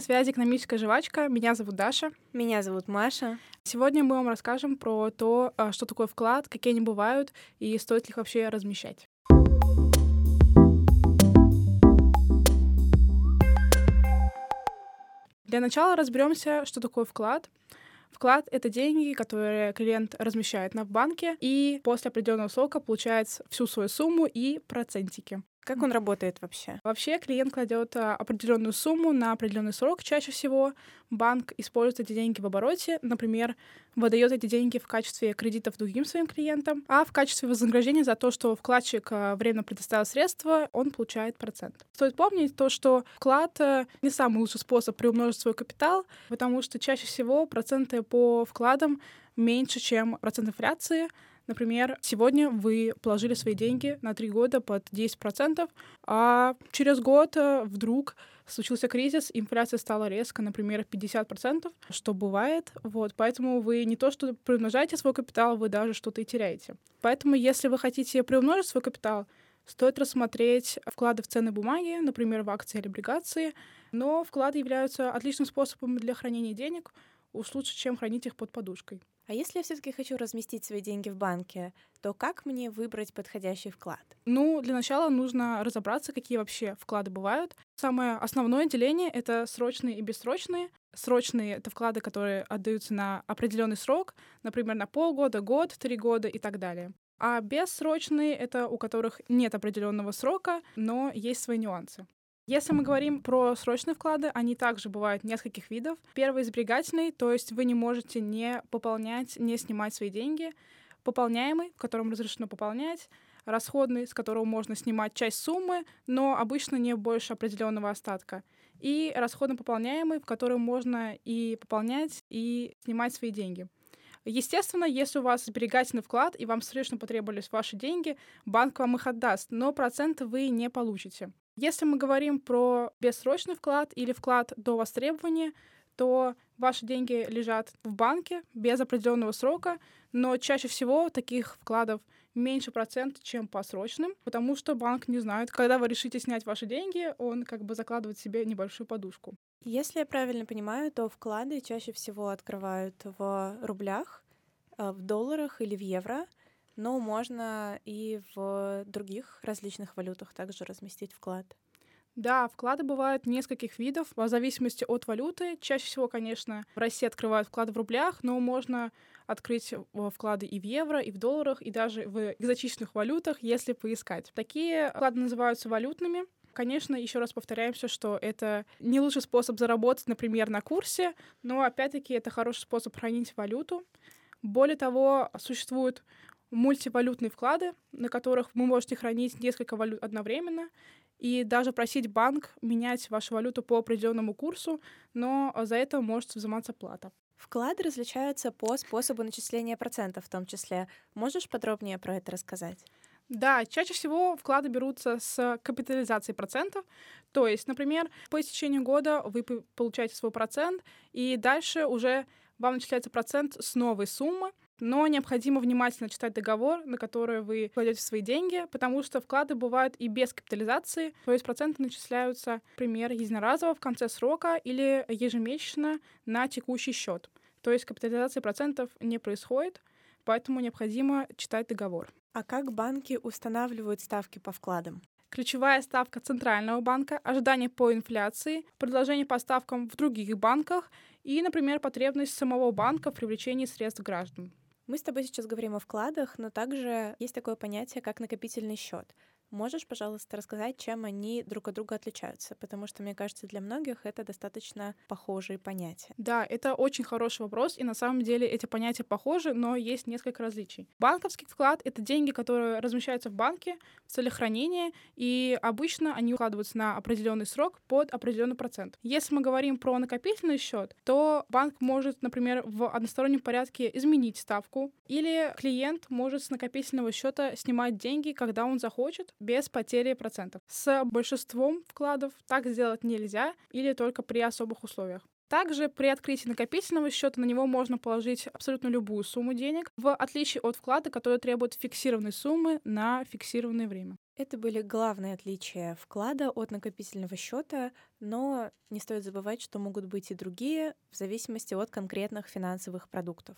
связи «Экономическая жвачка». Меня зовут Даша. Меня зовут Маша. Сегодня мы вам расскажем про то, а, что такое вклад, какие они бывают и стоит ли их вообще размещать. Для начала разберемся, что такое вклад. Вклад — это деньги, которые клиент размещает на банке и после определенного срока получает всю свою сумму и процентики. Как он работает вообще? Вообще клиент кладет а, определенную сумму на определенный срок. Чаще всего банк использует эти деньги в обороте, например, выдает эти деньги в качестве кредитов другим своим клиентам, а в качестве вознаграждения за то, что вкладчик а, временно предоставил средства, он получает процент. Стоит помнить то, что вклад а, не самый лучший способ приумножить свой капитал, потому что чаще всего проценты по вкладам меньше, чем процент инфляции, Например, сегодня вы положили свои деньги на три года под 10%, а через год э, вдруг случился кризис, инфляция стала резко, например, 50%, что бывает. Вот, поэтому вы не то, что приумножаете свой капитал, вы даже что-то и теряете. Поэтому, если вы хотите приумножить свой капитал, стоит рассмотреть вклады в ценные бумаги, например, в акции или облигации. Но вклады являются отличным способом для хранения денег, уж лучше, чем хранить их под подушкой. А если я все-таки хочу разместить свои деньги в банке, то как мне выбрать подходящий вклад? Ну, для начала нужно разобраться, какие вообще вклады бывают. Самое основное деление — это срочные и бессрочные. Срочные — это вклады, которые отдаются на определенный срок, например, на полгода, год, три года и так далее. А бессрочные — это у которых нет определенного срока, но есть свои нюансы. Если мы говорим про срочные вклады, они также бывают нескольких видов. Первый — сберегательный, то есть вы не можете не пополнять, не снимать свои деньги. Пополняемый, в котором разрешено пополнять. Расходный, с которого можно снимать часть суммы, но обычно не больше определенного остатка. И расходно пополняемый, в котором можно и пополнять, и снимать свои деньги. Естественно, если у вас сберегательный вклад и вам срочно потребовались ваши деньги, банк вам их отдаст, но проценты вы не получите. Если мы говорим про бессрочный вклад или вклад до востребования, то ваши деньги лежат в банке без определенного срока, но чаще всего таких вкладов меньше процент, чем по срочным, потому что банк не знает, когда вы решите снять ваши деньги, он как бы закладывает себе небольшую подушку. Если я правильно понимаю, то вклады чаще всего открывают в рублях, э, в долларах или в евро — но можно и в других различных валютах также разместить вклад. Да, вклады бывают нескольких видов, в зависимости от валюты. Чаще всего, конечно, в России открывают вклады в рублях, но можно открыть э, вклады и в евро, и в долларах, и даже в экзотичных валютах, если поискать. Такие вклады называются валютными. Конечно, еще раз повторяемся, что это не лучший способ заработать, например, на курсе, но опять-таки это хороший способ хранить валюту. Более того, существуют мультивалютные вклады, на которых вы можете хранить несколько валют одновременно, и даже просить банк менять вашу валюту по определенному курсу, но за это может взиматься плата. Вклады различаются по способу начисления процентов в том числе. Можешь подробнее про это рассказать? Да, чаще всего вклады берутся с капитализации процентов. То есть, например, по истечению года вы получаете свой процент, и дальше уже вам начисляется процент с новой суммы, но необходимо внимательно читать договор, на который вы кладете свои деньги, потому что вклады бывают и без капитализации, то есть проценты начисляются, например, единоразово в конце срока или ежемесячно на текущий счет. То есть капитализации процентов не происходит, поэтому необходимо читать договор. А как банки устанавливают ставки по вкладам? ключевая ставка Центрального банка, ожидания по инфляции, предложение по ставкам в других банках и, например, потребность самого банка в привлечении средств граждан. Мы с тобой сейчас говорим о вкладах, но также есть такое понятие, как накопительный счет. Можешь, пожалуйста, рассказать, чем они друг от друга отличаются? Потому что, мне кажется, для многих это достаточно похожие понятия. Да, это очень хороший вопрос, и на самом деле эти понятия похожи, но есть несколько различий. Банковский вклад — это деньги, которые размещаются в банке в целях хранения, и обычно они укладываются на определенный срок под определенный процент. Если мы говорим про накопительный счет, то банк может, например, в одностороннем порядке изменить ставку, или клиент может с накопительного счета снимать деньги, когда он захочет, без потери процентов. С большинством вкладов так сделать нельзя или только при особых условиях. Также при открытии накопительного счета на него можно положить абсолютно любую сумму денег, в отличие от вклада, который требует фиксированной суммы на фиксированное время. Это были главные отличия вклада от накопительного счета, но не стоит забывать, что могут быть и другие в зависимости от конкретных финансовых продуктов.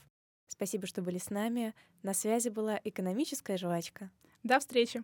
Спасибо, что были с нами. На связи была экономическая жвачка. До встречи!